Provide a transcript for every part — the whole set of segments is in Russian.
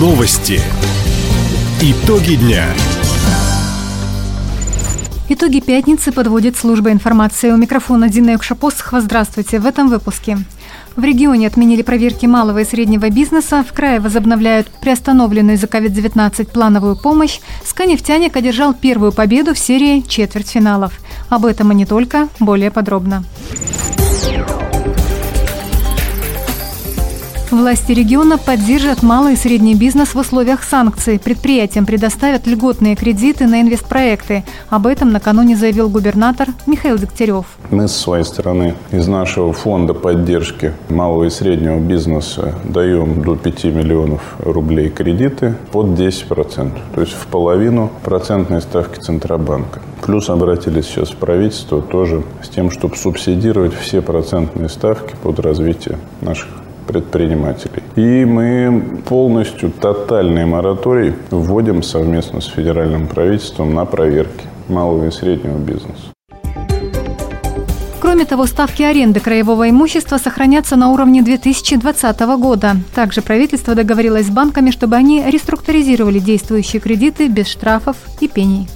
Новости. Итоги дня. Итоги пятницы подводит служба информации. У микрофона Дина Юкшапосхова. Здравствуйте. В этом выпуске. В регионе отменили проверки малого и среднего бизнеса, в крае возобновляют приостановленную из-за COVID-19 плановую помощь, Сканефтяник одержал первую победу в серии четвертьфиналов. Об этом и не только, более подробно. Власти региона поддержат малый и средний бизнес в условиях санкций. Предприятиям предоставят льготные кредиты на инвестпроекты. Об этом накануне заявил губернатор Михаил Дегтярев. Мы с своей стороны из нашего фонда поддержки малого и среднего бизнеса даем до 5 миллионов рублей кредиты под 10%. То есть в половину процентной ставки Центробанка. Плюс обратились сейчас в правительство тоже с тем, чтобы субсидировать все процентные ставки под развитие наших предпринимателей. И мы полностью тотальный мораторий вводим совместно с федеральным правительством на проверки малого и среднего бизнеса. Кроме того, ставки аренды краевого имущества сохранятся на уровне 2020 года. Также правительство договорилось с банками, чтобы они реструктуризировали действующие кредиты без штрафов и пений.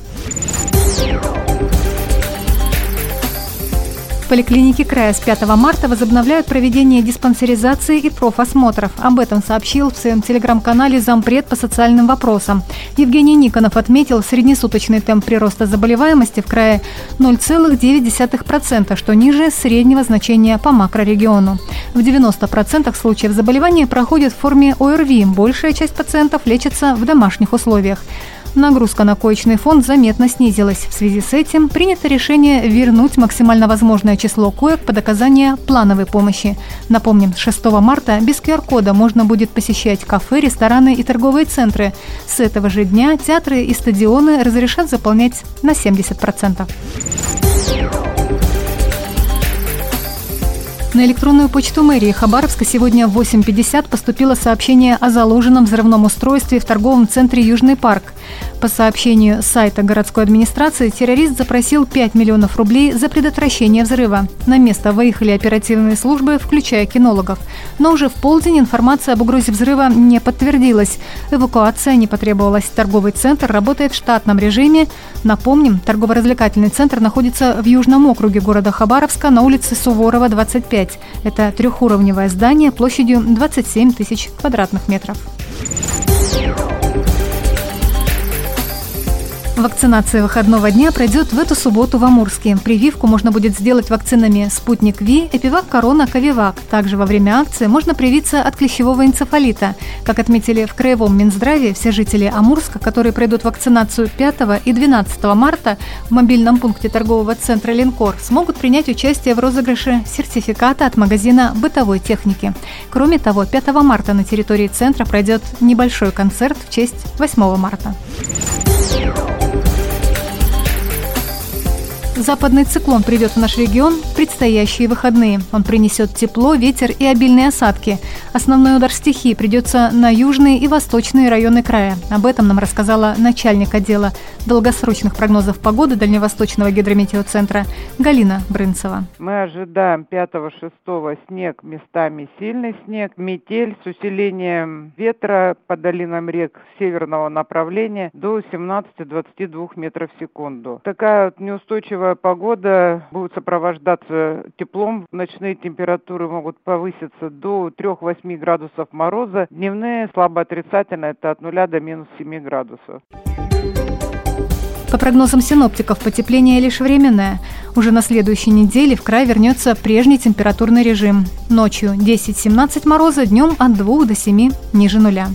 В поликлинике края с 5 марта возобновляют проведение диспансеризации и профосмотров. Об этом сообщил в своем телеграм-канале зампред по социальным вопросам. Евгений Никонов отметил среднесуточный темп прироста заболеваемости в крае 0,9%, что ниже среднего значения по макрорегиону. В 90% случаев заболевания проходят в форме ОРВИ. Большая часть пациентов лечится в домашних условиях. Нагрузка на коечный фонд заметно снизилась. В связи с этим принято решение вернуть максимально возможное число коек под оказание плановой помощи. Напомним, с 6 марта без QR-кода можно будет посещать кафе, рестораны и торговые центры. С этого же дня театры и стадионы разрешат заполнять на 70%. На электронную почту мэрии Хабаровска сегодня в 8.50 поступило сообщение о заложенном взрывном устройстве в торговом центре «Южный парк». По сообщению сайта городской администрации, террорист запросил 5 миллионов рублей за предотвращение взрыва. На место выехали оперативные службы, включая кинологов. Но уже в полдень информация об угрозе взрыва не подтвердилась. Эвакуация не потребовалась. Торговый центр работает в штатном режиме. Напомним, торгово-развлекательный центр находится в южном округе города Хабаровска на улице Суворова, 25. 5. Это трехуровневое здание площадью 27 тысяч квадратных метров. Вакцинация выходного дня пройдет в эту субботу в Амурске. Прививку можно будет сделать вакцинами «Спутник Ви», «Эпивак Корона», «Ковивак». Также во время акции можно привиться от клещевого энцефалита. Как отметили в Краевом Минздраве, все жители Амурска, которые пройдут вакцинацию 5 и 12 марта в мобильном пункте торгового центра «Линкор», смогут принять участие в розыгрыше сертификата от магазина бытовой техники. Кроме того, 5 марта на территории центра пройдет небольшой концерт в честь 8 марта. Западный циклон придет в наш регион в предстоящие выходные. Он принесет тепло, ветер и обильные осадки. Основной удар стихии придется на южные и восточные районы края. Об этом нам рассказала начальник отдела долгосрочных прогнозов погоды Дальневосточного гидрометеоцентра Галина Брынцева. Мы ожидаем 5-6 снег, местами сильный снег, метель с усилением ветра по долинам рек северного направления до 17-22 метров в секунду. Такая вот неустойчивая Погода будет сопровождаться теплом. Ночные температуры могут повыситься до 3-8 градусов мороза. Дневные слабо отрицательные, это от 0 до минус 7 градусов. По прогнозам синоптиков, потепление лишь временное. Уже на следующей неделе в край вернется прежний температурный режим. Ночью 10-17 мороза, днем от 2 до 7 ниже нуля.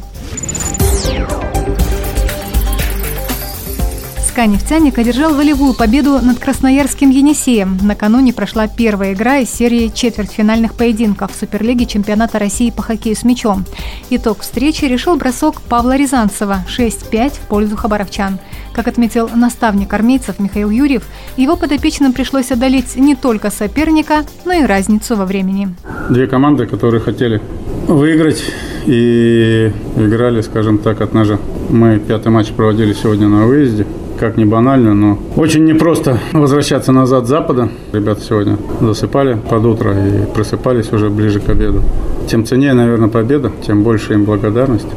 ЦСКА «Нефтяник» одержал волевую победу над красноярским «Енисеем». Накануне прошла первая игра из серии четвертьфинальных поединков Суперлиги чемпионата России по хоккею с мячом. Итог встречи решил бросок Павла Рязанцева 6-5 в пользу хабаровчан. Как отметил наставник армейцев Михаил Юрьев, его подопечным пришлось одолеть не только соперника, но и разницу во времени. Две команды, которые хотели выиграть и играли, скажем так, от ножа. Мы пятый матч проводили сегодня на выезде как ни банально, но очень непросто возвращаться назад с запада. Ребята сегодня засыпали под утро и просыпались уже ближе к обеду. Тем ценнее, наверное, победа, тем больше им благодарность.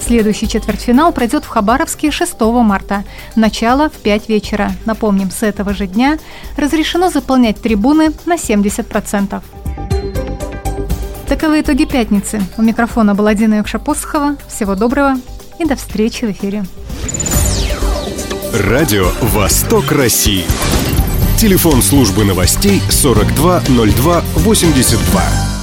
Следующий четвертьфинал пройдет в Хабаровске 6 марта. Начало в 5 вечера. Напомним, с этого же дня разрешено заполнять трибуны на 70%. Таковы итоги пятницы. У микрофона была Дина Юкшапосхова. Всего доброго и до встречи в эфире. Радио «Восток России». Телефон службы новостей 420282.